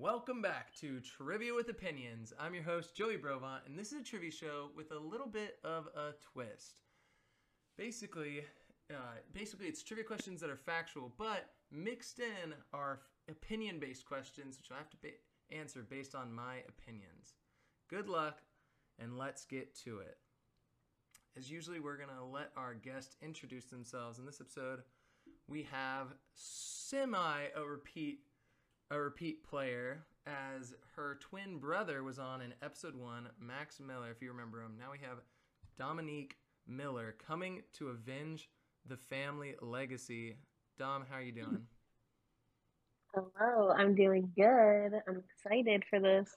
Welcome back to Trivia with Opinions. I'm your host, Joey Brovant, and this is a trivia show with a little bit of a twist. Basically, uh, basically, it's trivia questions that are factual, but mixed in are opinion-based questions, which I have to ba- answer based on my opinions. Good luck, and let's get to it. As usually, we're gonna let our guest introduce themselves. In this episode, we have semi a repeat a repeat player as her twin brother was on in episode one, Max Miller, if you remember him. Now we have Dominique Miller coming to avenge the family legacy. Dom, how are you doing? Hello, I'm doing good. I'm excited for this.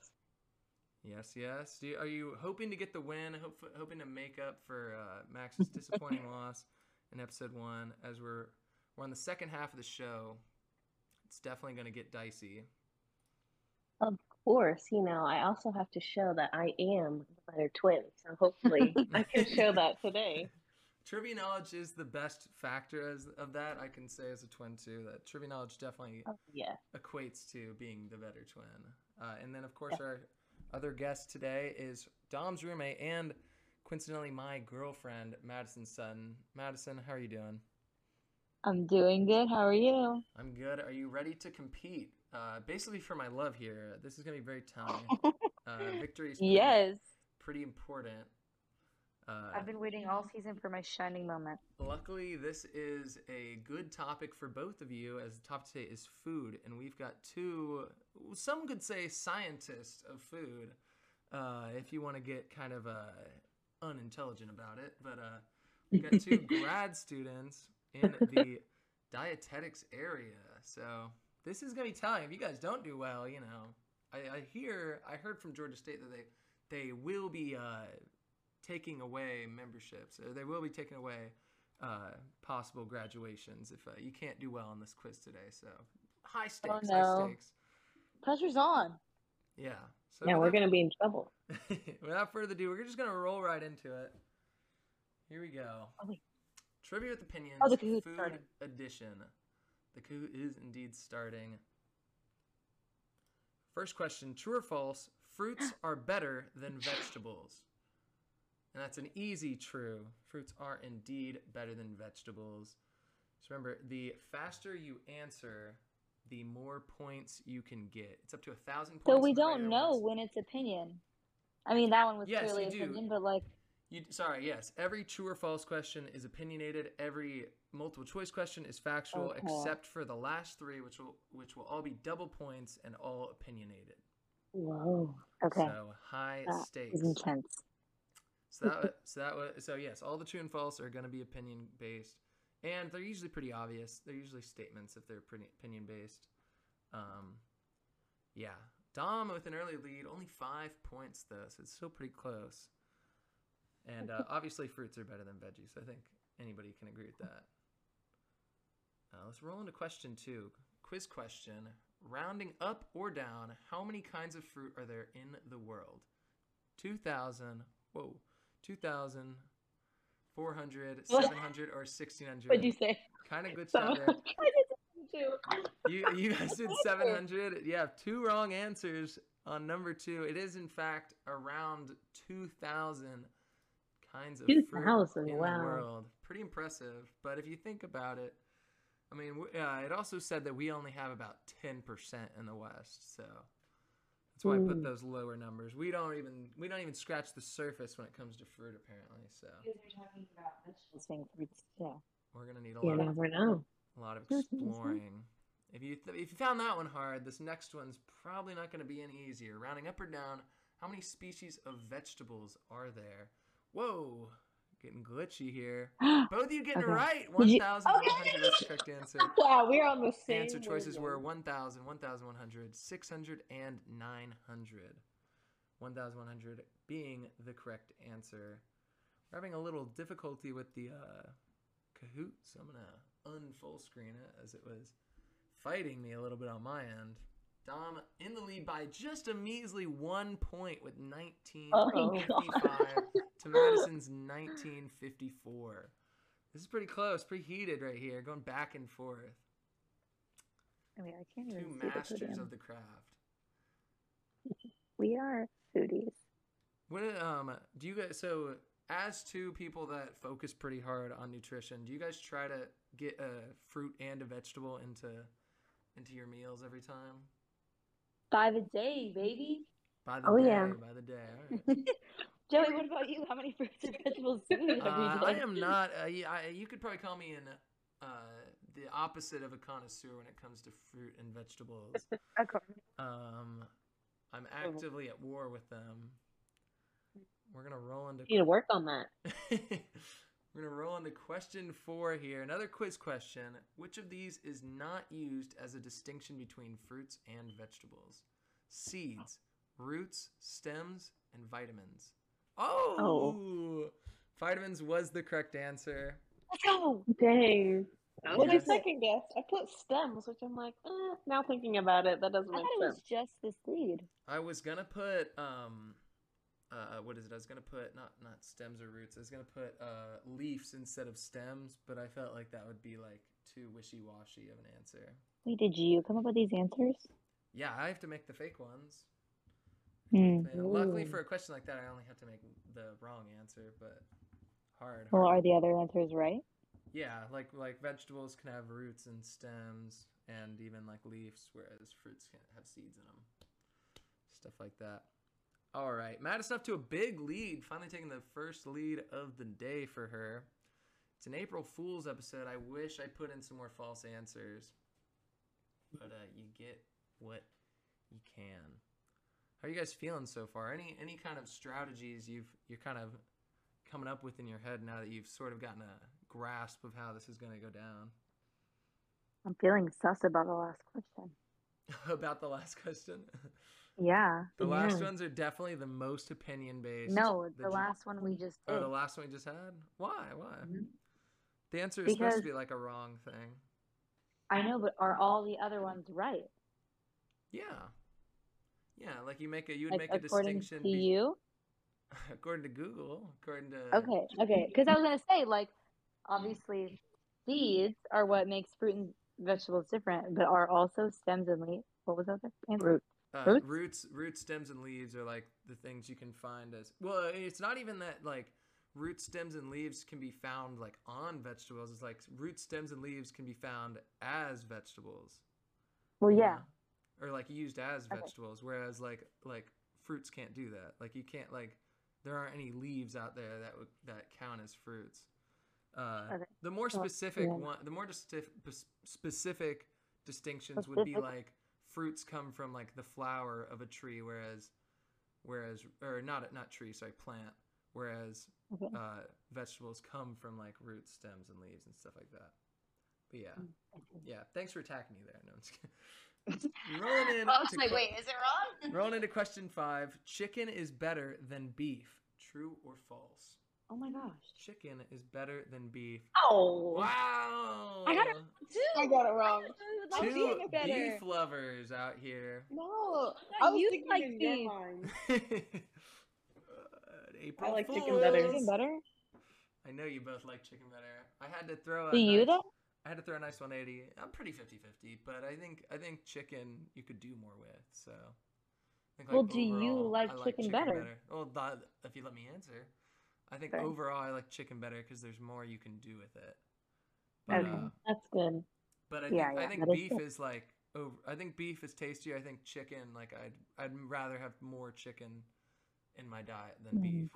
Yes, yes. Do you, are you hoping to get the win? Hope, hoping to make up for uh, Max's disappointing loss in episode one? As we're we're on the second half of the show, it's definitely going to get dicey. Of course, you know, I also have to show that I am the better twin. So hopefully I can show that today. Trivia knowledge is the best factor as of that. I can say as a twin too that trivia knowledge definitely Oh, yeah. equates to being the better twin. Uh, and then of course our other guest today is Dom's roommate and coincidentally my girlfriend, Madison Sutton. Madison, how are you doing? I'm doing good. How are you? I'm good. Are you ready to compete? Uh, basically for my love here. This is gonna be very telling. Uh, victory is pretty, Yes. pretty important. Uh, I've been waiting all season for my shining moment. Luckily, this is a good topic for both of you, as the topic today is food, and we've got two, some could say scientists of food, uh, if you want to get kind of uh, unintelligent about it. But uh, we've got two grad students in the dietetics area, so this is gonna be telling. If you guys don't do well, you know, I, I hear, I heard from Georgia State that they they will be uh, taking away memberships, or they will be taking away uh, possible graduations if uh, you can't do well on this quiz today. So high stakes, high no. stakes. Pressure's on. Yeah. So Yeah, we're gonna be in trouble. without further ado, we're just gonna roll right into it. Here we go. Oh, wait. Trivia with opinions. Oh, the Kahoot's food starting. edition. The Kahoot is indeed starting. First question: True or false? Fruits are better than vegetables. And that's an easy true. Fruits are indeed better than vegetables. Just remember, the faster you answer, the more points you can get. It's up to a thousand points. So we don't know ones. when it's opinion. I mean, that one was Yes, clearly do. opinion, but like, You, sorry, yes. Every true or false question is opinionated. Every multiple choice question is factual, Okay. except for the last three, which will which will all be double points and all opinionated. Whoa. okay, So high that stakes. intense. So that so that was so yes, all the true and false are going to be opinion based, and they're usually pretty obvious. They're usually statements if they're pretty opinion based. Um, yeah, Dom with an early lead, only five points though, so it's still pretty close. And uh, obviously, fruits are better than veggies. I think anybody can agree with that. Uh, let's roll into question two. Quiz question: Rounding up or down, how many kinds of fruit are there in the world? Two thousand. Whoa. 2,000. 400, 700, or 1600. What'd you say? Kind of good out there. You, you guys did 700. You have two wrong answers on number two. It is, in fact, around 2,000 kinds of fruit 2,000, in wow. the world. Pretty impressive. But if you think about it, I mean, uh, it also said that we only have about 10% in the West. So that's why I put Hmm. those lower numbers. We don't even we don't even scratch the surface when it comes to fruit, apparently. So It's being fruits. Yeah. we're gonna need a You lot of never know. a lot of exploring. If you th- if you found that one hard, this next one's probably not going to be any easier. Rounding up or down, how many species of vegetables are there? Whoa, getting glitchy here. Both of you getting it right. Did you- 1,100 is the correct answer. wow, we're on the same. Answer choices were wavelength. 1,000, 1,100, 600, and 900. 1,100 being the correct answer. We're having a little difficulty with the uh, Kahoot, so I'm going to unfull screen it as it was fighting me a little bit on my end. Dom in the lead by just a measly one point with Oh, 1955 to Madison's 1954. This is pretty close, pretty heated right here, going back and forth. I mean, I can't even Two the masters podium. of the craft. We are foodies. What um do you guys so as two people that focus pretty hard on nutrition, do you guys try to get a fruit and a vegetable into into your meals every time? Five the day, baby. By the Oh, day, yeah. by the day. All right. Joey, what about you? How many fruits and vegetables do you eat every Uh, day? I am not. Uh, I, you could probably call me an uh, the opposite of a connoisseur when it comes to fruit and vegetables. Um, I'm actively at war with them. We're gonna roll into Need to work on that. We're gonna roll into question four here. Another quiz question. Which of these is not used as a distinction between fruits and vegetables? Seeds, roots, stems, and vitamins. Oh, vitamins was the correct answer. Let's. Dang. That was my second guess. I put stems, which I'm like, eh, now thinking about it, that doesn't I make thought it was just the seed. I was gonna put um, uh, what is it? I was gonna put not not stems or roots. I was gonna put uh leaves instead of stems, but I felt like that would be like too wishy washy of an answer. Wait, did you come up with these answers? Yeah, I have to make the fake ones. Man, luckily for a question like that, I only have to make the wrong answer, but hard. Well, are the other answers right? Yeah, like like vegetables can have roots and stems, and even like leaves, whereas fruits can have seeds in them. Stuff like that. All right, Madison up to a big lead, finally taking the first lead of the day for her. It's an April Fool's episode. I wish I put in some more false answers, but uh, you get what you can. How are you guys feeling so far? Any any kind of strategies you've you're kind of coming up with in your head now that you've sort of gotten a grasp of how this is going to go down? I'm feeling sus about the last question. About the last question, Yeah. the last Yeah. ones are definitely the most opinion based. No, the last one we just did. Oh, the last one we just had. Why? Why? Mhm. The answer is supposed to be like a wrong thing. I know, but are all the other ones right? Yeah. Yeah, like you make a you would Like make a distinction. to be- you? according to Google, according to Okay, okay. Because I was gonna say, like, obviously, seeds are what makes fruit and vegetables different, but are also stems and leaves. What was the other answer? Root. Uh, Roots? roots, stems, and leaves are like the things you can find as well. It's not even that like roots, stems, and leaves can be found like on vegetables. It's like roots, stems, and leaves can be found as vegetables. Well, you yeah. know? or like used as Okay. vegetables. Whereas like like fruits can't do that. Like you can't like there aren't any leaves out there that would that count as fruits. Uh, Okay. The more Well, specific yeah. one, the more pos- specific distinctions would be like fruits come from like the flower of a tree, whereas whereas or not not tree, sorry, plant. Whereas Okay. uh, vegetables come from like roots, stems, and leaves and stuff like that. But yeah, yeah. Thanks for attacking me there. No, I'm just kidding. Rolling in. I was like, wait, is it wrong? Rolling into question five. Chicken is better than beef. True or false? Oh my gosh. Chicken is better than beef. Oh, Wow. I got it I got it wrong. I was Two thinking it better. beef lovers out here. No, I I was you thinking like in beef. Uh, April I like chicken better. Chicken better? I know you both like chicken better. I had to throw. A Do you though? I had to throw a nice 180. I'm pretty 50-50, but I think I think chicken you could do more with. So. I think, Well, do you overall, like I chicken better? Well, that, if you let me answer, I think Okay. overall I like chicken better because there's more you can do with it. But, Okay. uh, That's good. but I Yeah, think I think beef good. is like over. I think beef is tastier. I think chicken like I'd I'd rather have more chicken in my diet than Mhm. beef.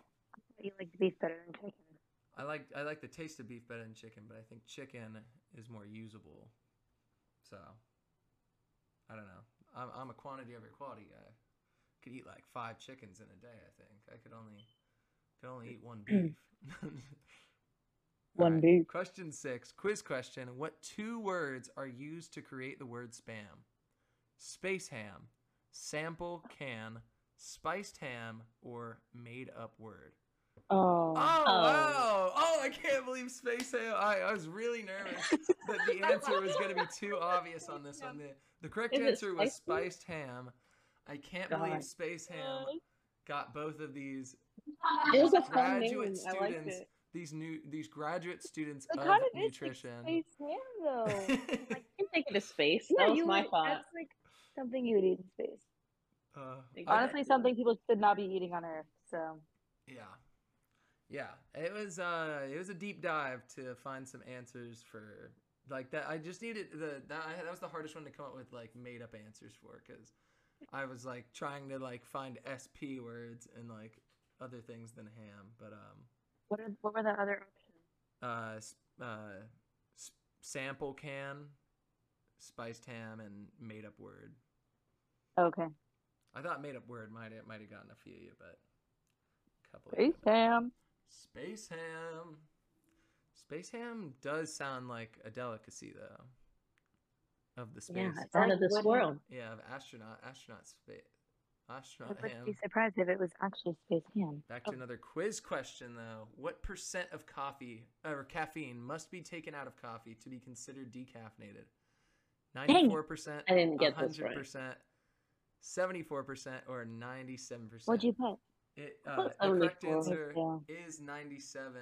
You like beef better than chicken. I like I like the taste of beef better than chicken, but I think chicken is more usable. So I don't know. I'm I'm a quantity over quality guy. Could eat like five chickens in a day. I think I could only could only eat one beef. One Alright, beef. Question six. Quiz question. What two words are used to create the word spam? Space ham, sample can, spiced ham, or made up word? Oh. Oh, oh. wow! Oh, I can't believe Space Ham. I, I was really nervous that the answer was going to be too obvious on this one. The, the correct Is answer was spiced ham. I can't God. believe Space Ham got both of these It was a fun graduate name. I liked students. it. These new these graduate students It of kind of is nutrition. space ham though. I can take it to space. yeah, that was you my would- thought. That's like something you would eat in space. Uh, Like, I- Honestly, something people should not be eating on Earth. So Yeah. Yeah. It was uh it was a deep dive to find some answers for like that I just needed the that I, that was the hardest one to come up with like made up answers for cuz I was like trying to like find SP words and like other things than ham, but um what are what were the other options? uh uh sample can spiced ham and made up word. Okay, I thought made up word might have, might have gotten a few, of you, but a couple of Space Ham. Space ham. Space ham does sound like a delicacy though. Of the space. yeah, it's out of this world. Yeah, of astronaut astronaut space I astronaut wouldn't ham. be surprised if it was actually Space Ham. Back to another quiz question though. What percent of coffee or caffeine must be taken out of coffee to be considered decaffeinated? Ninety-four percent, I didn't get this hundred right. percent, seventy-four percent, or ninety-seven percent. What'd you put? It, I uh, the correct answer Yeah. is 97.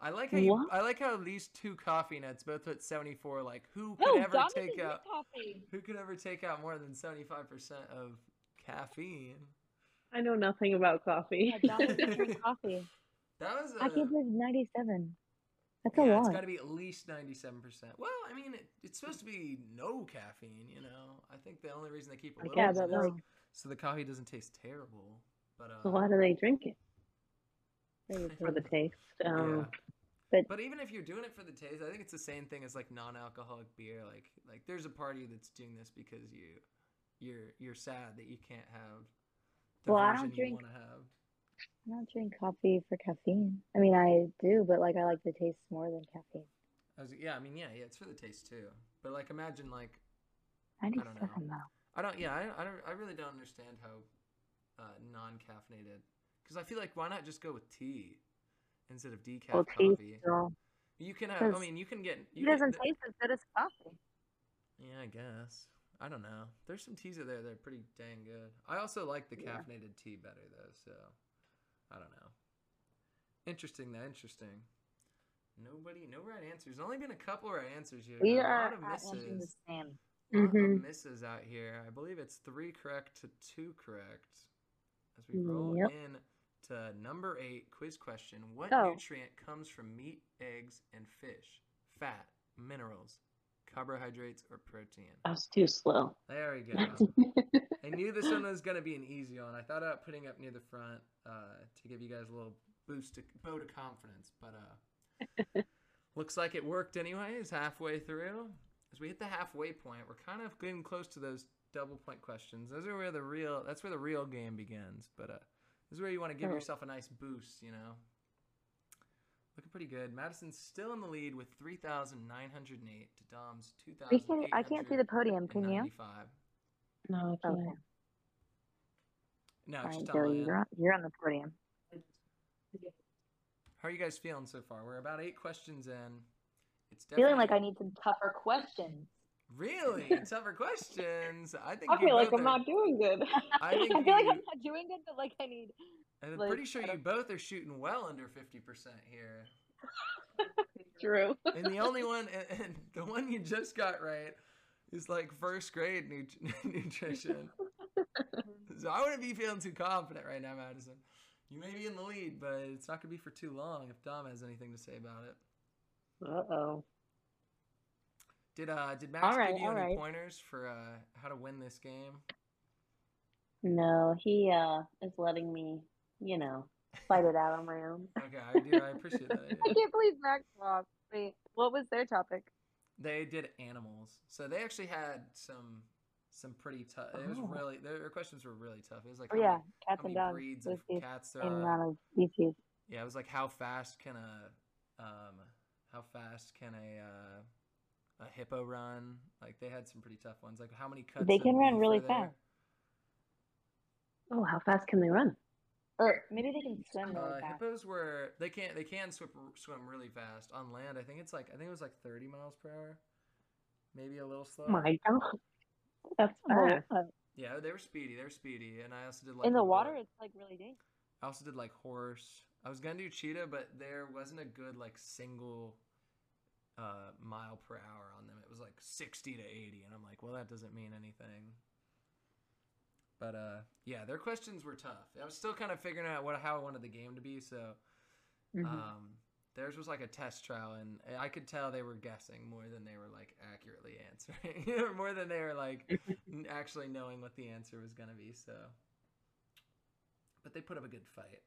I like how you, What? I like how these two coffee nuts both put 74. Like who could No, ever Dom take out coffee. who could ever take out more than 75 percent of caffeine? I know nothing about coffee. Yeah, Dom doesn't drink coffee. That was a, I can't believe ninety-seven. That's a yeah, it's lot. got to be at least 97 percent. Well, I mean, it, it's supposed to be no caffeine. You know, I think the only reason they keep a I little Yeah, is like, so the coffee doesn't taste terrible. But uh, So why do they drink it? maybe For the taste. Um, yeah. but- but even if you're doing it for the taste, I think it's the same thing as like non-alcoholic beer. Like like there's a party that's doing this because you you're you're sad that you can't have the Well, I don't you drink- want to have. I don't drink coffee for caffeine. I mean, I do, but like I like the taste more than caffeine. I was, yeah, I mean, yeah, yeah, it's for the taste too. But like, imagine like I don't know. Though. I don't, yeah, I, I don't, I really don't understand how uh, non-caffeinated. Because I feel like why not just go with tea instead of decaf Well, tea coffee? still. You can have. I mean, you can get. It You can, doesn't th- taste as good as coffee. Yeah, I guess. I don't know. There's some teas out there that are pretty dang good. I also like the Yeah. caffeinated tea better though, so I don't know. Interesting though, interesting. Nobody, no right answers. There's only been a couple right answers here. We a are lot of at answering the misses. same. A lot of Mhm. misses out here. I believe it's three correct to two correct. As we roll Yep. in to number eight quiz question: What Go. nutrient comes from meat, eggs, and fish? Fat, minerals, carbohydrates, or protein? I was too slow. There we go. I knew this one was gonna be an easy one. I thought about putting up near the front uh, to give you guys a little boost, to, vote of confidence, but uh, looks like it worked anyways. Halfway through, as we hit the halfway point, we're kind of getting close to those double point questions. Those are where the real that's where the real game begins. But uh, this is where you want to give Oh. yourself a nice boost. You know, looking pretty good. Madison's still in the lead with three thousand nine hundred and eight to Dom's two We thousand. can. I can't see the podium. Can you? no, I can't. Okay. No, All it's right, just on my Joey, you're on, you're on the podium. How are you guys feeling so far? We're about eight questions in. It's definitely Feeling like I need some tougher questions. really tougher questions. I think I feel like I'm are- not doing good. I I feel like I'm not doing good, but like I need. I'm like, pretty sure you both are shooting well under fifty percent here. True. And the only one, and, and the one you just got right, is like first grade nut- nutrition. so I wouldn't be feeling too confident right now, Madison. You may be in the lead, but it's not gonna be for too long if Dom has anything to say about it. Uh oh. Did uh did Max right, give you any right. pointers for uh how to win this game? No, he uh is letting me, you know, fight it out on my own. Okay, I do. I appreciate that. I can't believe Max lost. Wait, what was their topic? They did animals, so they actually had some some pretty tough. It was Oh. really their questions were really tough. It was like Oh how yeah, many, cats how and many dogs. breeds was of the cats there are. amount of species. Yeah, it was like how fast can a um how fast can a uh, a hippo run? Like they had some pretty tough ones. Like how many cuts? They can run really fast. Oh, how fast can they run? Or maybe they can swim really Uh, fast. hippos were they can't they can swim swim really fast on land. I think it's like I think it was like thirty miles per hour, maybe a little slower. Oh my god. That's Well, fast. uh, Yeah, they were speedy. They were speedy, and I also did like in the water, it's like really dangerous. I also did like horse. I was gonna do cheetah, but there wasn't a good like single uh, mile per hour on them. It was like sixty to eighty, and I'm like, well, that doesn't mean anything. But uh, yeah, their questions were tough. I was still kind of figuring out what how I wanted the game to be. So Mhm. um, theirs was like a test trial, and I could tell they were guessing more than they were like accurately answering, or more than they were like actually knowing what the answer was gonna be. So, but they put up a good fight.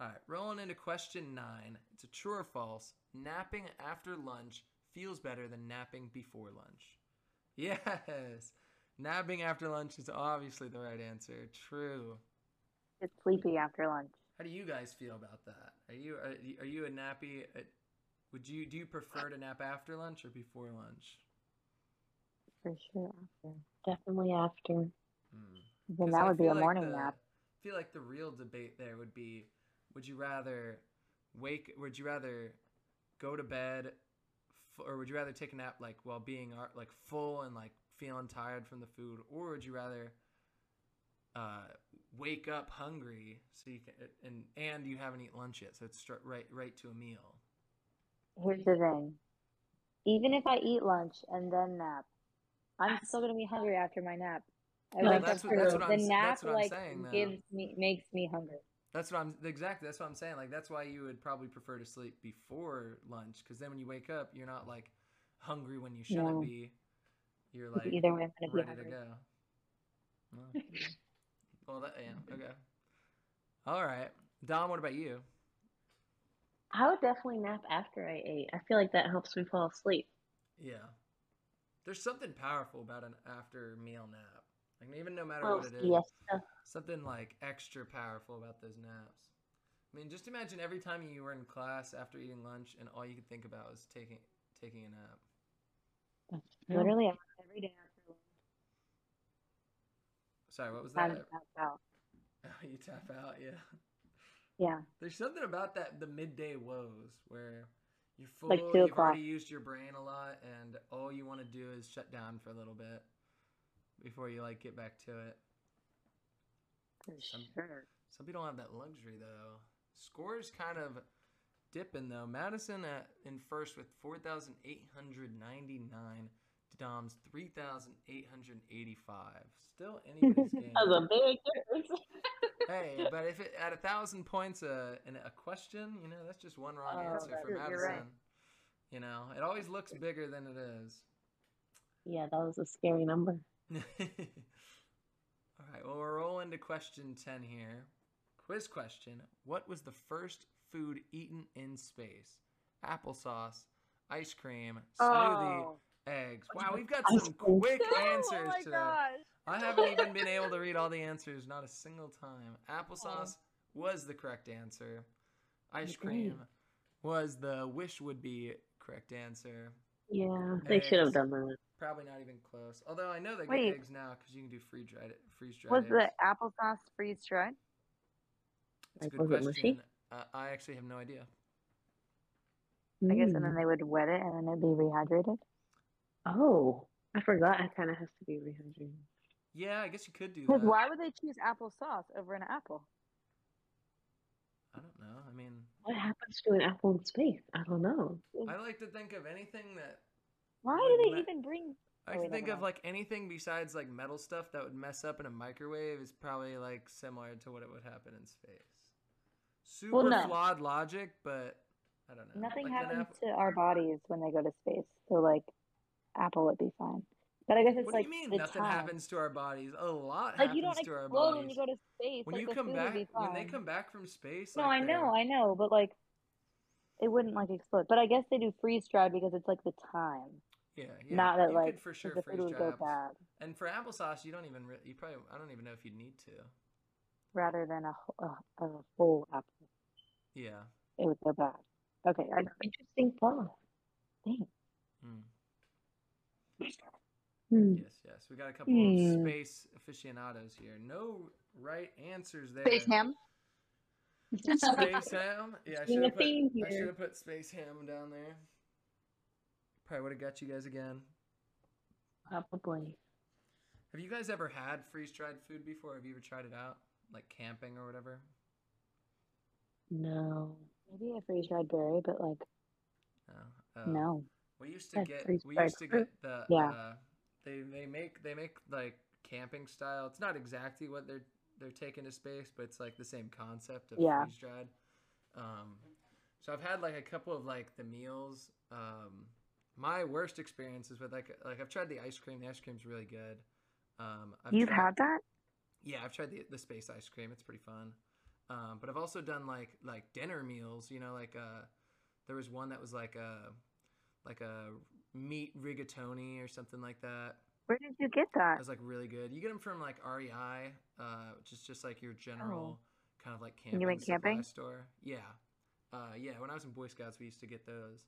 All right, rolling into question nine. It's a true or false. Napping after lunch feels better than napping before lunch. Yes, napping after lunch is obviously the right answer. True. It's sleepy after lunch. How do you guys feel about that? Are you are, you- are you a nappy? uh, Would you do you prefer to nap after lunch or before lunch? For sure after. Definitely after. Hmm. Then that I would be a like morning the- nap. I feel like the real debate there would be: Would you rather wake? Would you rather go to bed, or would you rather take a nap like while being ar- like full and like feeling tired from the food, or would you rather uh, wake up hungry so you can and and you haven't eaten lunch yet, so it's right right to a meal? Here's the thing. Even if I eat lunch and then nap, I'm still gonna be hungry after my nap. I No, wake that's up what- that's what the I'm- nap that's what I'm like saying, gives me makes me hungry. That's what I'm exactly. That's what I'm saying. Like that's why you would probably prefer to sleep before lunch, because then when you wake up, you're not like hungry when you shouldn't No. be. You're like Either way, I'm gonna be ready to go. Well, well, that yeah, okay. All right, Dom. What about you? I would definitely nap after I ate. I feel like that helps me fall asleep. Yeah, there's something powerful about an after meal nap. Like even no matter Oh, what it is, yes. something like extra powerful about those naps. I mean, just imagine every time you were in class after eating lunch, and all you could think about was taking taking a nap. Literally every day after Sorry, what was that? to pass out. you tap out, yeah. Yeah. There's something about that the midday woes where you're full, Like two you've o'clock. already used your brain a lot, and all you want to do is shut down for a little bit before you like get back to it. For Some- sure. Some people don't have that luxury though. Scores kind of dipping though. Madison at in first with four thousand eight hundred ninety nine. Dom's three thousand eight hundred eighty five. Still anybody's game. That was a big difference. hey, but if it at a thousand points a in a question, you know that's just one wrong Oh, answer for Madison. right. You know, it always looks bigger than it is. yeah, that was a scary number. All right, well, we're rolling to question 10 here. Quiz question What was the first food eaten in space? Applesauce, ice cream, smoothie, Oh. eggs. Wow, we've got some cream. quick oh answers my today. gosh. I haven't even been able to read all the answers, not a single time. Oh. Applesauce was the correct answer. Ice cream was the wish would be correct answer. Yeah, they should have done that. Probably not even close. Although I know they Wait. get eggs now because you can do free dried freeze dried. Was eggs. the applesauce freeze dried? It's a Like, good was it mushy? Question. Uh, I actually have no idea. I guess, and then they would wet it, and then it'd be rehydrated. Oh, I forgot. It kind of has to be rehydrated. Yeah, I guess you could do Because that. why would they choose applesauce over an apple? I don't know. I mean, What happens to an apple in space? I don't know. I like to think of anything that Why do they me- even bring? I Oh, can wait, think never of mind. like anything besides like metal stuff that would mess up in a microwave is probably like similar to what it would happen in space. Super Well, no. flawed logic, but I don't know. Nothing Like happens apple- to our bodies when they go to space, so like, apple would be fine. But I guess it's What like do you mean nothing time. happens to our bodies? A lot Like you don't happens to our explode when you go to space. when like you come back, when they come back from space, No, like I know, I know, but like, it wouldn't like explode. But I guess they do freeze dried because it's like the time, Yeah, yeah. not that you like could for sure freeze would dry go bad And for applesauce, you don't even re- you probably I don't even know if you'd need to. Rather than a, wh- a, a whole apple. Yeah. It would go bad. Okay, I. Interesting thought. Dang. Mm. Hmm. Yes, yes. We got a couple Hmm. of space aficionados here. No right answers there. Space ham. Space ham. Yeah, I Being should a have put, theme I should have put space ham down there. Probably would have got you guys again. Probably. Have you guys ever had freeze dried food before? Have you ever tried it out, like camping or whatever? No. Maybe a freeze dried berry, but like No. Oh. no. We used to Had get we used to get the Yeah. uh, they they make they make like camping style. It's not exactly what they're they're taking to space, but it's like the same concept of Yeah. freeze dried. Um, so I've had like a couple of like the meals. Um, my worst experience is with like like I've tried the ice cream. The ice cream's really good. Um, I've You've tried- had that? Yeah, I've tried the the space ice cream. It's pretty fun. Um, but I've also done like like dinner meals. You know, like uh, there was one that was like a like a meat rigatoni or something like that. Where did you get that? It was like really good. You get them from like REI, uh, which is just like your general kind of like Oh. you camping went camping? store. Yeah, uh, yeah. When I was in Boy Scouts, we used to get those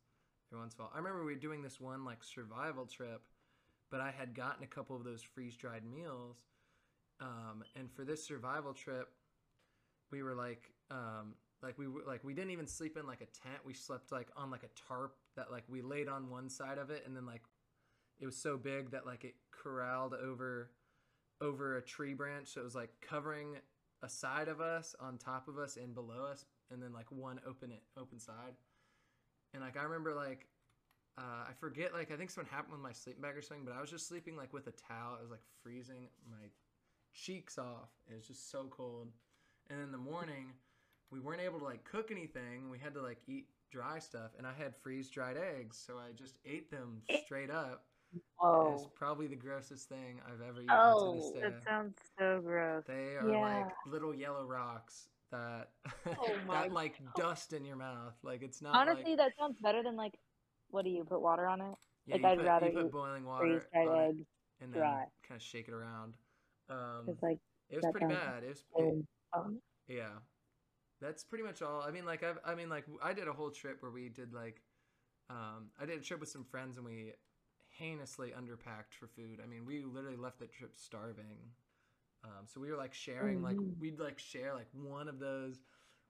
every once in a while. I remember we were doing this one like survival trip, but I had gotten a couple of those freeze dried meals, um, and for this survival trip, we were like, um, like we like we didn't even sleep in like a tent. We slept like on like a tarp that like we laid on one side of it, and then like it was so big that like it corralled over over a tree branch. So it was like covering a side of us on top of us and below us and then like one open it open side. And like i remember like uh, i forget like i think something happened with my sleeping bag or something but i was just sleeping like with a towel. I was like freezing my cheeks off it was just so cold and in the morning we weren't able to like cook anything we had to like eat dry stuff and i had freeze dried eggs so i just ate them straight up Oh, it's probably the grossest thing I've ever eaten Oh, to this day. That sounds so gross. They are Yeah. like little yellow rocks that Oh that like dust in your mouth. Like it's not Honestly, like that sounds better than like, what do you put water on it? yeah, like, you I'd put, rather you put boiling water Freeze dried eggs. and then dry. kind of shake it around. Um, like, it was pretty bad. It was um, yeah. That's pretty much all. I mean, like I've, I mean, like I did a whole trip where we did like, um, I did a trip with some friends and we heinously underpacked for food. I mean, we literally left the trip starving. Um, so we were like sharing, like Mhm. we'd like share like one of those,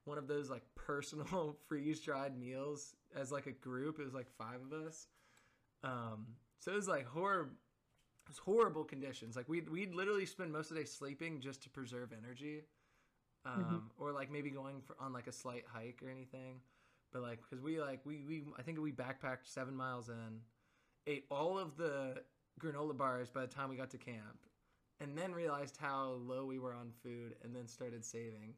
one of those like personal freeze dried meals as like a group. It was like five of us. Um, so it was like horror. It was horrible conditions. Like we'd we'd literally spend most of the day sleeping just to preserve energy, um, or like maybe going for, on like a slight hike or anything. But like because we like we we I think we backpacked seven miles in, ate all of the granola bars by the time we got to camp, and then realized how low we were on food, and then started saving.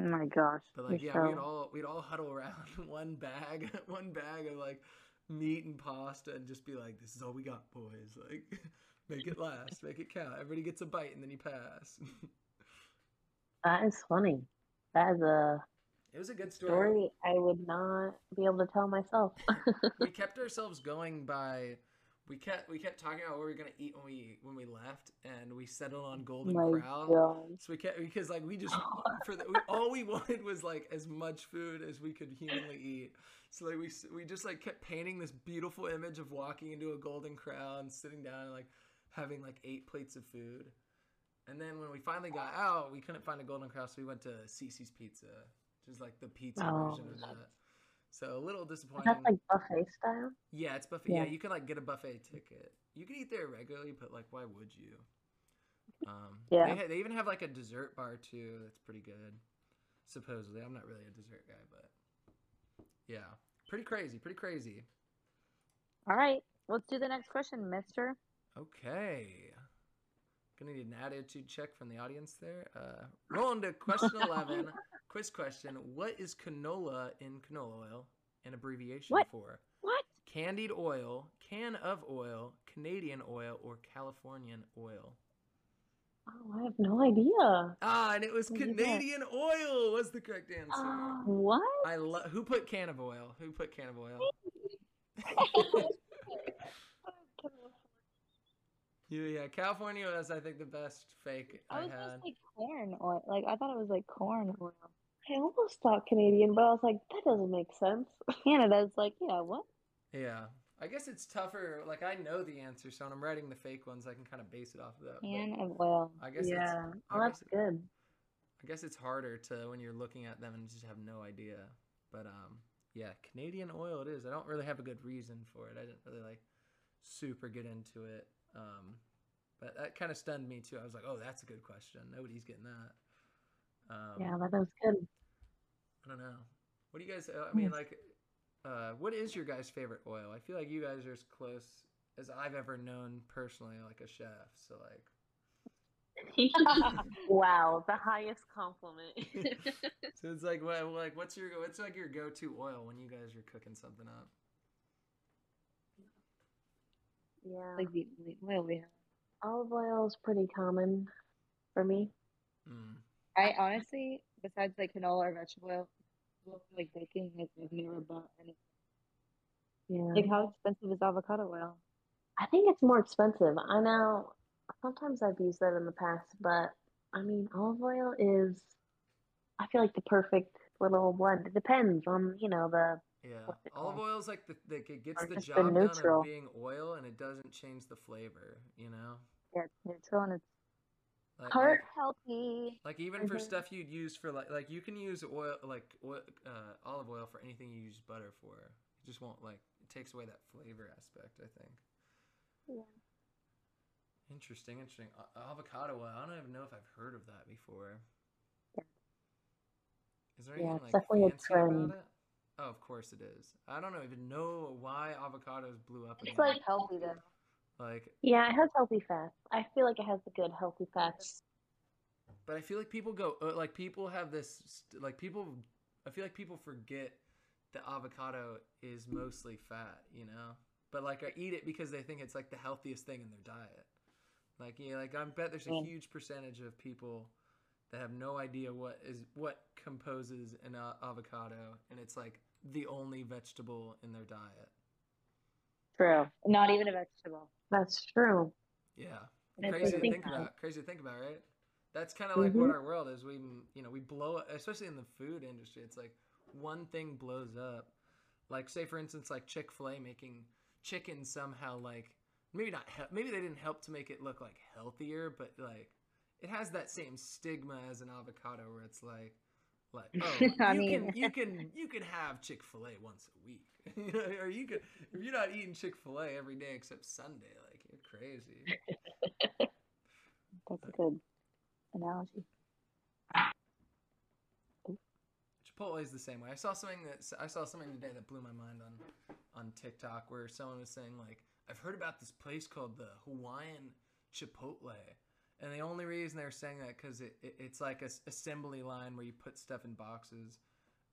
oh my gosh. But like, you're yeah, we'd all we'd all huddle around one bag, one bag of like meat and pasta, and just be like, "This is all we got, boys. Like, make it last, make it count. Everybody gets a bite, and then you pass." that is funny. That is a it was a good story. story I would not be able to tell myself. We kept ourselves going by. We kept we kept talking about what we were gonna eat when we when we left, and we settled on Golden My Corral. God. So we kept because like we just for the, we, all we wanted was like as much food as we could humanly eat. So like we we just like kept painting this beautiful image of walking into a golden corral and sitting down and like having like eight plates of food. And then when we finally got out, we couldn't find a golden corral, so we went to CiCi's Pizza, which is like the pizza Oh. version of that. So a little disappointing. That's like buffet style. Yeah, it's buffet. Yeah. Yeah. you can like get a buffet ticket. You can eat there regularly, but like, why would you? Um, Yeah. They, they even have like a dessert bar too. That's pretty good. Supposedly, I'm not really a dessert guy, but yeah, pretty crazy. Pretty crazy. All right, let's do the next question, Mister. Okay. Gonna need an attitude check from the audience there. Uh, roll into question 11. Quiz question. What is canola in canola oil an abbreviation What? for? What? Candied oil, can of oil, Canadian oil, or Californian oil? Oh, I have no idea. Ah, and it was What? Canadian oil was the correct answer. Oh, What? I love who put can of oil. Who put can of oil? You, yeah, California was I think the best fake I, I was had. just like corn oil. Like I thought it was like corn oil. I almost thought Canadian, but I was like, that doesn't make sense. Canada's like, yeah, what? Yeah. I guess it's tougher. Like I know the answer, so when I'm writing the fake ones, I can kind of base it off of that. but Can of oil. I guess it's yeah. I Oh, that's guess- good. I guess it's harder to when you're looking at them and just have no idea. But um, yeah, Canadian oil it is. I don't really have a good reason for it. I didn't really like super get into it. Um, but that kind of stunned me too. I was like, oh, that's a good question. Nobody's getting that. Um, Yeah, that was good. I don't know. What do you guys? Uh, I mean, like, uh, what is your guys' favorite oil? I feel like you guys are as close as I've ever known personally, like a chef. So like, wow, the highest compliment. So it's like what like what's your what's like your go to oil when you guys are cooking something up? Yeah, like the the oil we have. olive oil is pretty common for me. Mm. I honestly, besides like canola or vegetable oil, like baking, like I've never bought anything. Yeah, Like how expensive is avocado oil? I think it's more expensive. I know sometimes I've used that in the past, but I mean, olive oil is, I feel like the perfect little blend. It depends on, you know, the Yeah, olive oil is like the like it gets Or the job done of being oil and it doesn't change the flavor. You know, Yeah, it's neutral and it's like heart like, healthy. like even for Mhm. stuff you'd use for like like you can use oil like oil, uh, olive oil for anything you use butter for. It just won't like it takes away that flavor aspect. I think. Yeah. Interesting, interesting. A- avocado oil. I don't even know if I've heard of that before. Yeah. Is there Yeah, anything it's like definitely a trend. about it? Oh, of course it is. I don't know, even know why avocados blew up. It's like healthy though. like, Yeah, it has healthy fats. I feel like it has the good healthy fats. but I feel like people go uh, like people have this like people. I feel like people forget that avocado is mostly fat, you know. But like I eat it because they think it's like the healthiest thing in their diet. Like yeah, like I bet there's a Yeah. huge percentage of people that have no idea what is what composes an avocado, and it's like the only vegetable in their diet. True. Not even a vegetable. That's true. Yeah, That's crazy to think about. Crazy to think about, right? That's kind of like Mhm. what our world is. We, you know, we blow, especially in the food industry. It's like one thing blows up. Like, say for instance, like Chick Fil A making chicken somehow like maybe not hel- maybe they didn't help to make it look like healthier, but like it has that same stigma as an avocado where it's like like oh I you mean- can you can you can have Chick Fil A once a week, You know, or you could if you're not eating Chick Fil A every day except Sunday, like you're crazy. That's a good analogy. Chipotle is the same way. I saw something that I saw something today that blew my mind on on TikTok where someone was saying like I've heard about this place called the Hawaiian Chipotle, and the only reason they're saying that because it, it it's like a s- assembly line where you put stuff in boxes,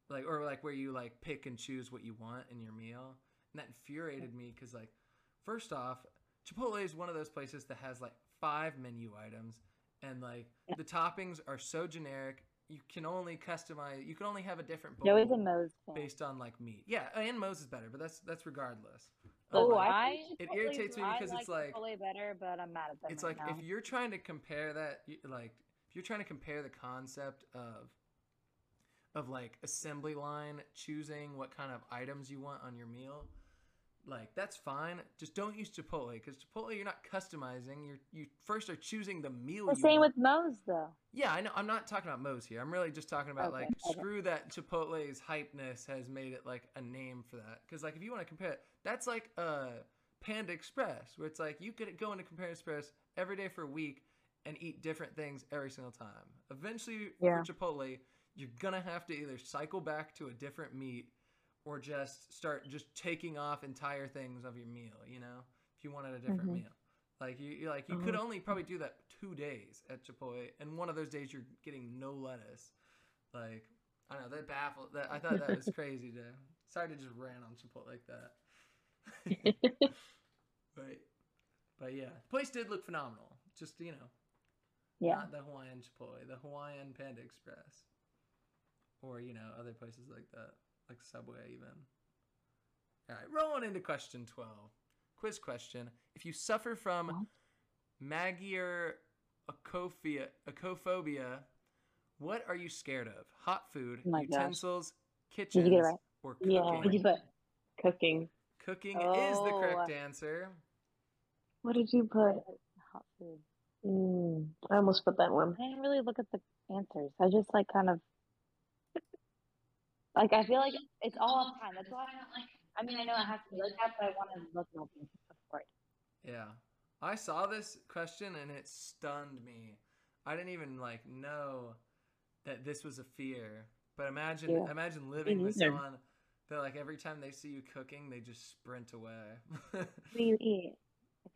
like or like where you like pick and choose what you want in your meal, and that infuriated me because like first off, Chipotle is one of those places that has like five menu items, and like the toppings are so generic. You can only customize. You can only have a different bowl Joey's a Moe's fan. based on like meat. Yeah, and Moe's is better, but that's that's regardless. Oh, I it irritates me I because it's like- Chipotle better, but I'm mad at them it's right like now. if you're trying to compare that, like if you're trying to compare the concept of of like assembly line choosing what kind of items you want on your meal, like that's fine. Just don't use Chipotle because Chipotle you're not customizing. You're you first are choosing the meal. the same want. with Moe's though. Yeah, I know. I'm not talking about Moe's here. I'm really just talking about Okay, like okay. screw that Chipotle's hypeness has made it like a name for that. Because like if you want to compare it, that's like uh Panda Express, where it's like you could go into Compare Express every day for a week and eat different things every single time. Eventually, Yeah. for Chipotle, you're gonna have to either cycle back to a different meat or just start just taking off entire things of your meal. You know, if you wanted a different Mhm. meal. Like you, like you could only probably do that two days at Chipotle, and one of those days you're getting no lettuce. Like I don't know that baffled. That I thought that was crazy. To sorry to just rant on Chipotle like that. but but yeah, the place did look phenomenal. Just you know, Yeah. not the Hawaiian Chipotle, the Hawaiian Panda Express, or you know other places like that, like Subway even. All right, rolling into question twelve. Quiz question: If you suffer from? Magyarophobia, acophobia, what are you scared of? Hot food, Oh gosh. utensils, Did kitchens, you get it right? or Yeah. cooking? What'd you put? Cooking. Cooking is the Oh. correct answer. What did you put? Hot food. Mm, I almost put that one. I didn't really look at the answers. I just like kind of like I feel like it's all oh, off time. That's why I don't like. I mean, I know it has to be like that, but I want to look at the answers Yeah. I saw this question and it stunned me. I didn't even like know that this was a fear. But imagine Yeah. imagine living with someone that like every time they see you cooking, they just sprint away. What do you eat?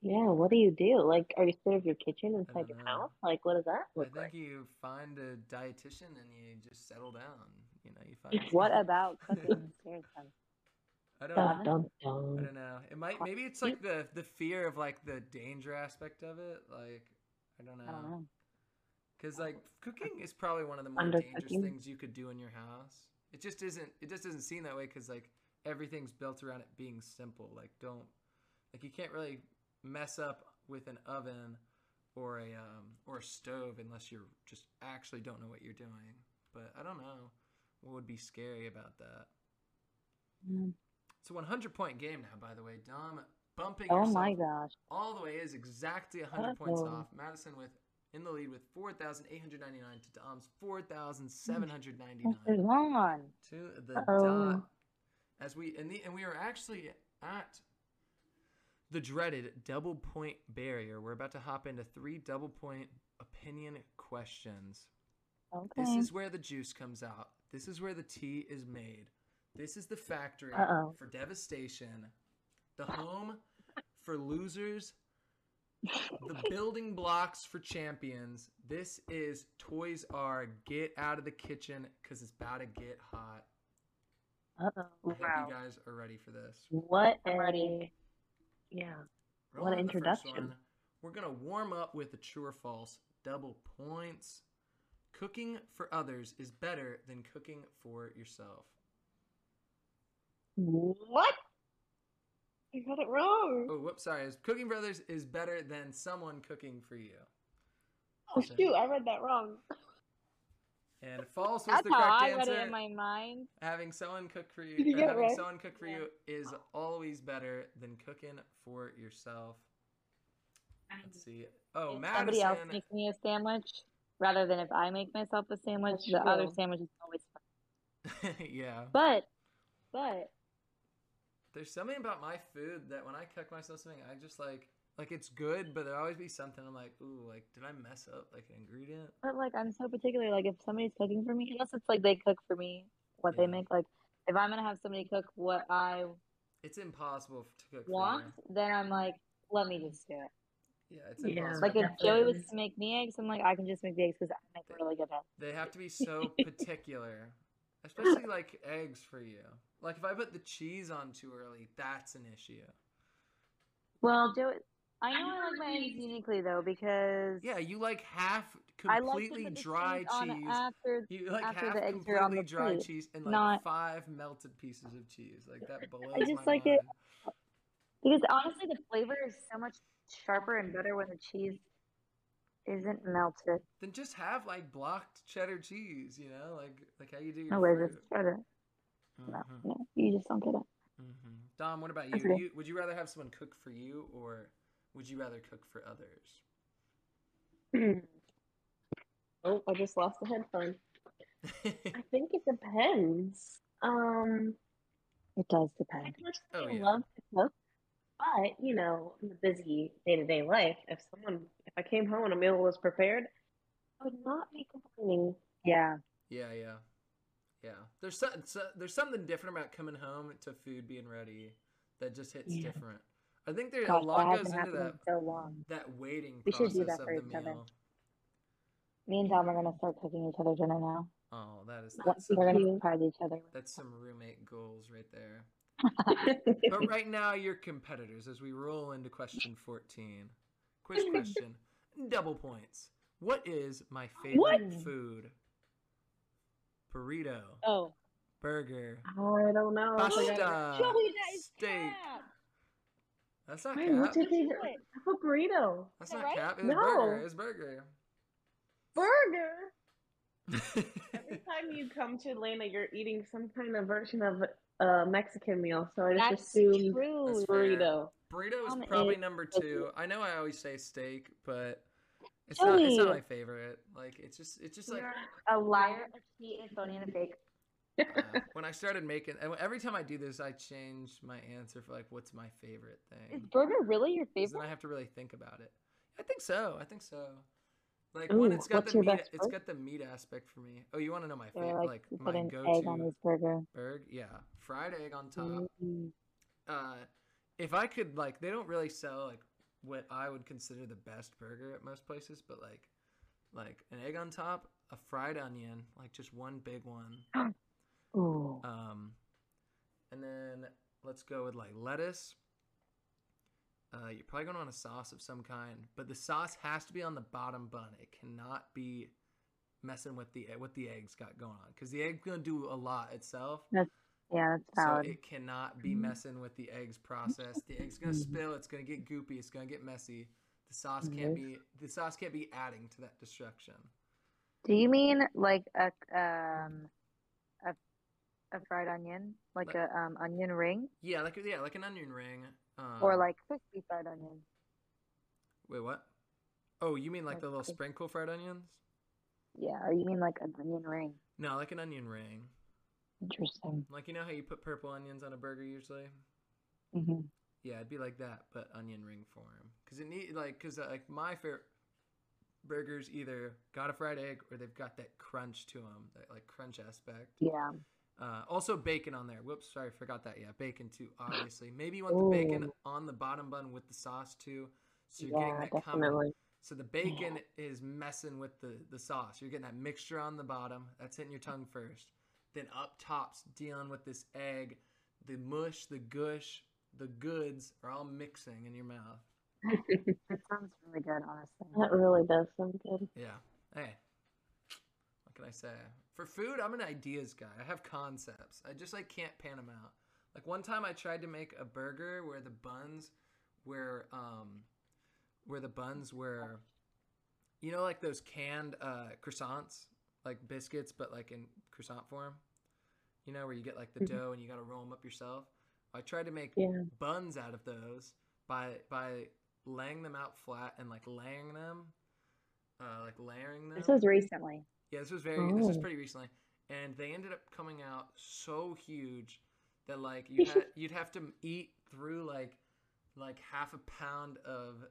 Yeah, what do you do? Like, are you scared of your kitchen inside don't your know. house? Like, what does that look I think like? you find a dietitian and you just settle down. You know, you find. What about cooking scares them? I don't know. Dun, dun, I don't know. It might maybe it's like the the fear of like the danger aspect of it. Like I don't know. know. Because like cooking is probably one of the more Undercooking. dangerous things you could do in your house. It just isn't. It just doesn't seem that way because like everything's built around it being simple. Like don't like you can't really mess up with an oven or a um, or a stove unless you're just actually don't know what you're doing. But I don't know what would be scary about that. Mm. It's a 100 point game now, by the way. Dom bumping Oh my gosh. all the way is exactly 100 points off. Madison with in the lead with 4,899 to Dom's 4,799 Come on. to the Uh-oh. dot. As we and the and we are actually at the dreaded double point barrier. We're about to hop into three double point opinion questions. Okay. This is where the juice comes out. This is where the tea is made. This is the factory Uh-oh. for devastation, the home for losers, the building blocks for champions. This is Toys R. Get out of the kitchen because it's about to get hot. Uh-oh. I hope Wow. you guys are ready for this. What I'm ready. yeah. Rolling What the first introduction. We're gonna warm up with a true or false double points. Cooking for others is better than cooking for yourself. What? You got it wrong. Oh, whoops, sorry. Cooking for others is better than someone cooking for you. Oh shoot, I read that wrong. And false was That's the how correct I read answer. it in my mind. Having someone cook for you, you or get it having right? someone cook for Yeah. you is always better than cooking for yourself. Let's see. Oh, if somebody else Madison. makes me a sandwich, rather than if I make myself a sandwich, That's the other true. sandwich is always fun. yeah. But, but There's something about my food that when I cook myself something, I just like like it's good, but there always be something I'm like, ooh, like did I mess up like an ingredient? But like I'm so particular. Like if somebody's cooking for me, unless it's like they cook for me, what they make. Like if I'm gonna have somebody cook what I It's impossible to cook want, for you. then I'm like, let me just do it. Yeah, it's Yeah. impossible. Like if Joey was to make me eggs, I'm like, I can just make the eggs because I make really good eggs. They have to be so particular, especially like eggs for you. Like if I put the cheese on too early, that's an issue. Well, Joey, I know I like my eggs uniquely though because Yeah, you like half I like to completely put the dry cheese cheese. after. You like after half the eggs are on completely the dry plate, cheese and like not- five melted pieces of cheese. Like that blows I just my like mind. it- Because honestly, the flavor is so much sharper and better when the cheese isn't melted. Then just have like blocked cheddar cheese, you know, like like how you do your No way, fruit. just try to. No, no, you just don't get it. mhm. Dom, what about you? Okay. you? Would you rather have someone cook for you, or would you rather cook for others? oh, I just lost the headphone. I think it depends. Um, It does I depend. personally Oh, yeah. love to cook, but you know, in the busy day-to-day life, if someone, if I came home and a meal was prepared, I would not be complaining. Yeah. yeah, yeah, yeah. There's so, so, there's something different about coming home to food being ready that just hits Yeah. different. I think there Gosh, a that lot hasn't goes into happened in that so long. that waiting We should do that of for the each other. Me and Dom are gonna start cooking each other dinner now. Oh, that is that's some, We're gonna surprise each other. that's some roommate goals right there. But right now, you're competitors as we roll into question 14. Quiz question. Double points. What is my favorite What? food? Burrito, Oh, burger, I don't know. pasta, Joey, that is steak. cap. That's not Wait, cap. what's your favorite? it? A burrito. That's not right? cap. It's No. burger. It's burger. Burger. Every time you come to Atlanta, you're eating some kind of version of a Mexican meal, so I just That's assumed true. That's burrito. Burrito is probably it- number two. I know I always say steak, but it's not. It's not my favorite. Like it's just. It's just like You're a liar, a cheat, and phony, and a fake. uh, when I started making. and Every time I do this, I change my answer for like what's my favorite thing. Is burger really your 'Cause Then favorite? I have to really think about it. I think so. I think so. Like one, it's got the meat. It's got the meat aspect for me. Oh, you want to know my favorite? like, Like, my go-to egg on his burger. burger? Yeah, fried egg on top. Mm. uh, if I could like, they don't really sell like what I would consider the best burger at most places, but like like an egg on top, a fried onion, like just one big one. Ooh. Um, and then let's go with like lettuce. Uh, you're probably going to want a sauce of some kind, but the sauce has to be on the bottom bun. It cannot be messing with the what the eggs got going on because the egg's gonna do a lot itself. Yeah, that's So it cannot be messing with the eggs process. The egg's gonna spill. It's gonna get goopy. It's gonna get messy. The sauce can't be the sauce can't be adding to that destruction. Do you mean like a um a a fried onion, like Like- a um onion ring, Yeah, like yeah, like an onion ring. Um, or like crispy fried onion? wait, what? Oh, you mean like like the little sprinkle fried onions? Yeah, or you mean like an onion ring? No, like an onion ring. Interesting. Like you know how you put purple onions on a burger usually? Mm-hmm. Yeah, it'd be like that, but onion ring form. Cause it need like, cause uh, like my favorite burgers either got a fried egg or they've got that crunch to them, that like crunch aspect. Yeah. Uh, also bacon on there. Whoops, sorry, forgot that. Yeah, bacon too. Obviously, maybe you want the bacon on the bottom bun with the sauce too, so you're getting that combo. definitely. So the bacon is messing with the the sauce. You're getting that mixture on the bottom. That's hitting your tongue first. Then up top's dealing with this egg. The mush, the gush, the goods are all mixing in your mouth. That sounds really good, honestly. That really does sound good. Yeah. Hey. What can I say? For food, I'm an ideas guy. I have concepts. I just like can't pan them out. Like one time I tried to make a burger where the buns were um where the buns were you know like those canned uh croissants, like biscuits but like in croissant form. You know where you get like the Mhm. dough and you got to roll them up yourself. I tried to make Yeah. buns out of those by by laying them out flat and like layering them uh like layering them This was recently. Yeah this was very this was Oh. pretty recently and they ended up coming out so huge that like you had you'd have to eat through like like half a pound of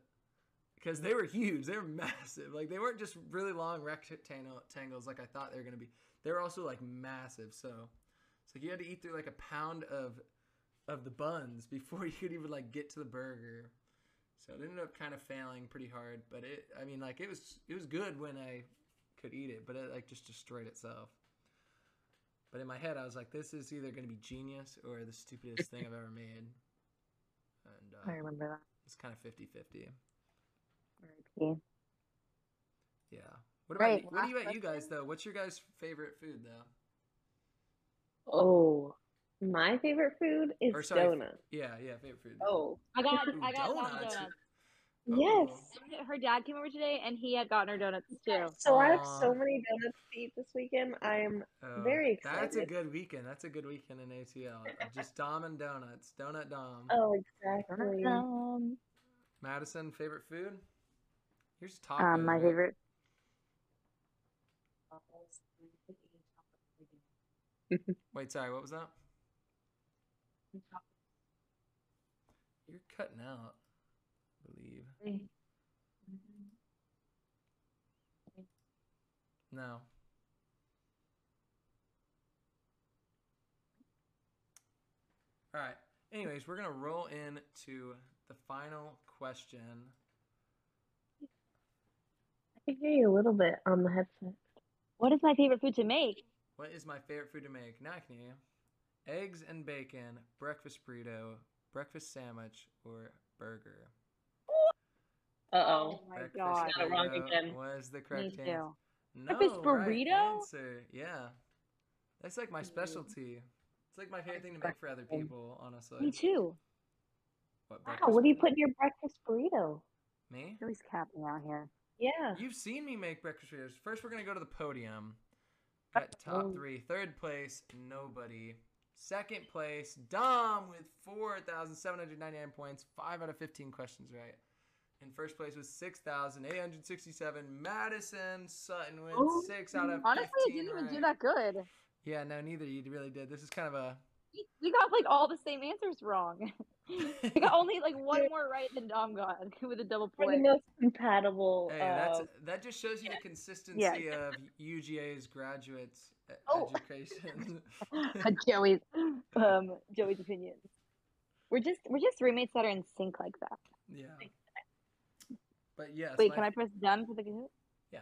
because they were huge they were massive like they weren't just really long rectangles like i thought they were going to be they were also like massive so so you had to eat through like a pound of of the buns before you could even like get to the burger so it ended up kind of failing pretty hard but it i mean like it was it was good when i could eat it but it like just destroyed itself but in my head i was like this is either going to be genius or the stupidest thing i've ever made and I uh, remember that. it's kind of 50-50 R.I.P. yeah what about Right, you, what do you last about you guys though what's your guys favorite food though Oh, my favorite food is Or, sorry, donuts. yeah yeah favorite food Oh, I got Ooh, I got Dom donuts. donuts. Yes. Oh. Her dad came over today, and he had gotten her donuts too. So I have so many donuts to eat this weekend. I'm Oh, Very excited. That's a good weekend. That's a good weekend in ATL. Just Dom and donuts. Donut Dom. oh exactly. Um, Madison, favorite food? Here's tacos. um, my favorite. Wait, sorry, what was that? You're cutting out, I believe. No. All right. Anyways, we're going to roll into the final question. I can hear you a little bit on the headset. What is my favorite food to make? What is my favorite food to make? Now I can hear you. Eggs and bacon, breakfast burrito, breakfast sandwich, or burger. Uh oh. my breakfast God. Got it wrong again. Was the Me correct answer? No, Breakfast right burrito? answer. Yeah, that's like my specialty. It's like my favorite thing to make for other people. Honestly. Me too. What, Wow, breakfast what do you put in your breakfast burrito? Me? Always capping out here. Yeah. You've seen me make breakfast burritos. First, we're gonna go to the podium. Got top three. Third place, nobody. Second place, Dom with four thousand seven hundred ninety-nine points, five out of fifteen questions right. In first place was six thousand eight hundred sixty-seven. Madison Sutton with Oh. six out of Honestly, I didn't even do that good. Yeah, no, neither you really did. This is kind of a. We got like all the same answers wrong. I got only like one more right than Dom got with a double We're the point. most compatible. Hey, that's uh, that just shows you the consistency Yeah. of UGA's graduates Oh. education. Joey's um Joey's opinions. We're just we're just roommates that are in sync like that. yeah. But yes. Wait, my- can I press done for the Yeah,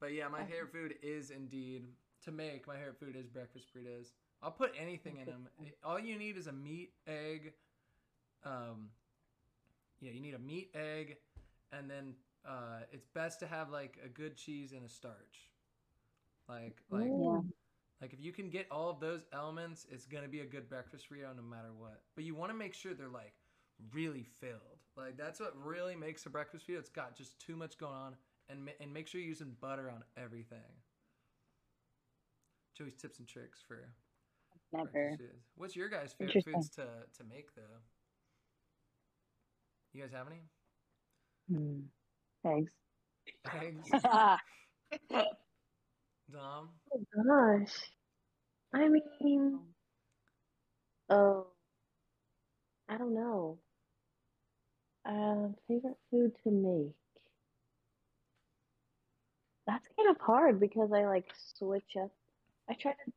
But yeah, my Okay. favorite food is indeed to make. My favorite food is breakfast burritos. I'll put anything in them. All you need is a meat, egg. Um, yeah, you need a meat, egg, and then uh, it's best to have like a good cheese and a starch. Like, like, Mm. like if you can get all of those elements, it's gonna be a good breakfast burrito no matter what. But you want to make sure they're like really filled. Like that's what really makes a breakfast burrito. It's got just too much going on, and ma- and make sure you're using butter on everything. Joey's tips and tricks for Never. What's your guys' favorite foods to to make though? You guys have any Mm. Eggs. eggs? Dom, Oh gosh. I mean, oh, I don't know. Uh, favorite food to make. That's kind of hard because I like switch up. I try to,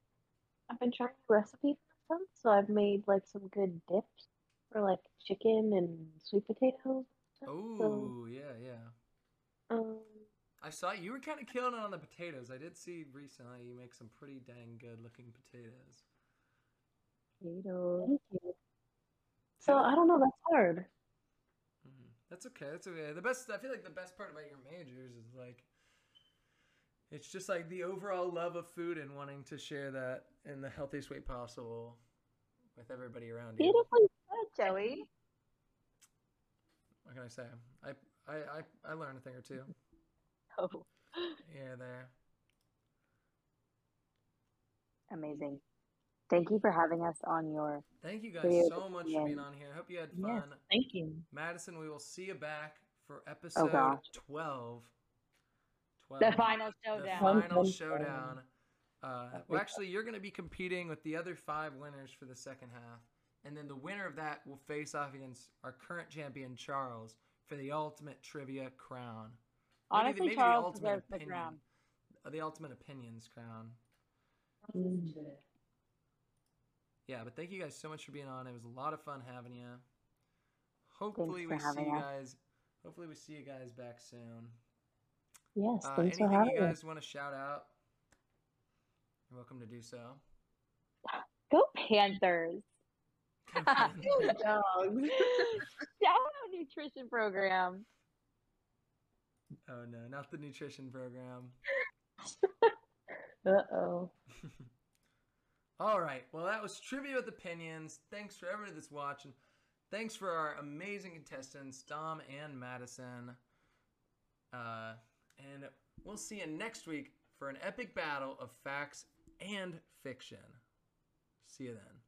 I've been trying recipes and stuff, so I've made like some good dips for like chicken and sweet potatoes. and stuff, So, oh yeah, yeah. um, I saw you were kind of killing it on the potatoes. I did see recently you make some pretty dang good looking potatoes. potatoes. Thank you. So I don't know. That's hard. That's okay. That's okay. The best. I feel like the best part about your majors is like, it's just like the overall love of food and wanting to share that in the healthiest way possible with everybody around you. Beautifully said, Joey. What can I say? I I I, I learned a thing or two Oh, Yeah, there. amazing. Thank you for having us on your. Thank you guys Very so much for being on here. I hope you had fun. Yes. Thank you. Madison, we will see you back for episode gosh. 12. 12. The final showdown. The final showdown. Uh, well, actually, you're going to be competing with the other five winners for the second half. And then the winner of that will face off against our current champion, Charles, for the ultimate trivia crown. Maybe the- Honestly, maybe the Charles ultimate deserves the crown. uh, the ultimate opinions crown. Mm. Yeah, but thank you guys so much for being on. It was a lot of fun having you. Hopefully, for we see having you us. guys. Hopefully, we see you guys back soon. Yes. Uh, Thanks for anything having you us. guys want to shout out? You're welcome to do so. Go Panthers. Go dogs. Shout out nutrition program. oh no, not the nutrition program. Uh oh. All right. Well, that was Trivia with Opinions. Thanks for everybody that's watching. Thanks for our amazing contestants, Dom and Madison. Uh, and we'll see you next week for an epic battle of facts and fiction. See you then.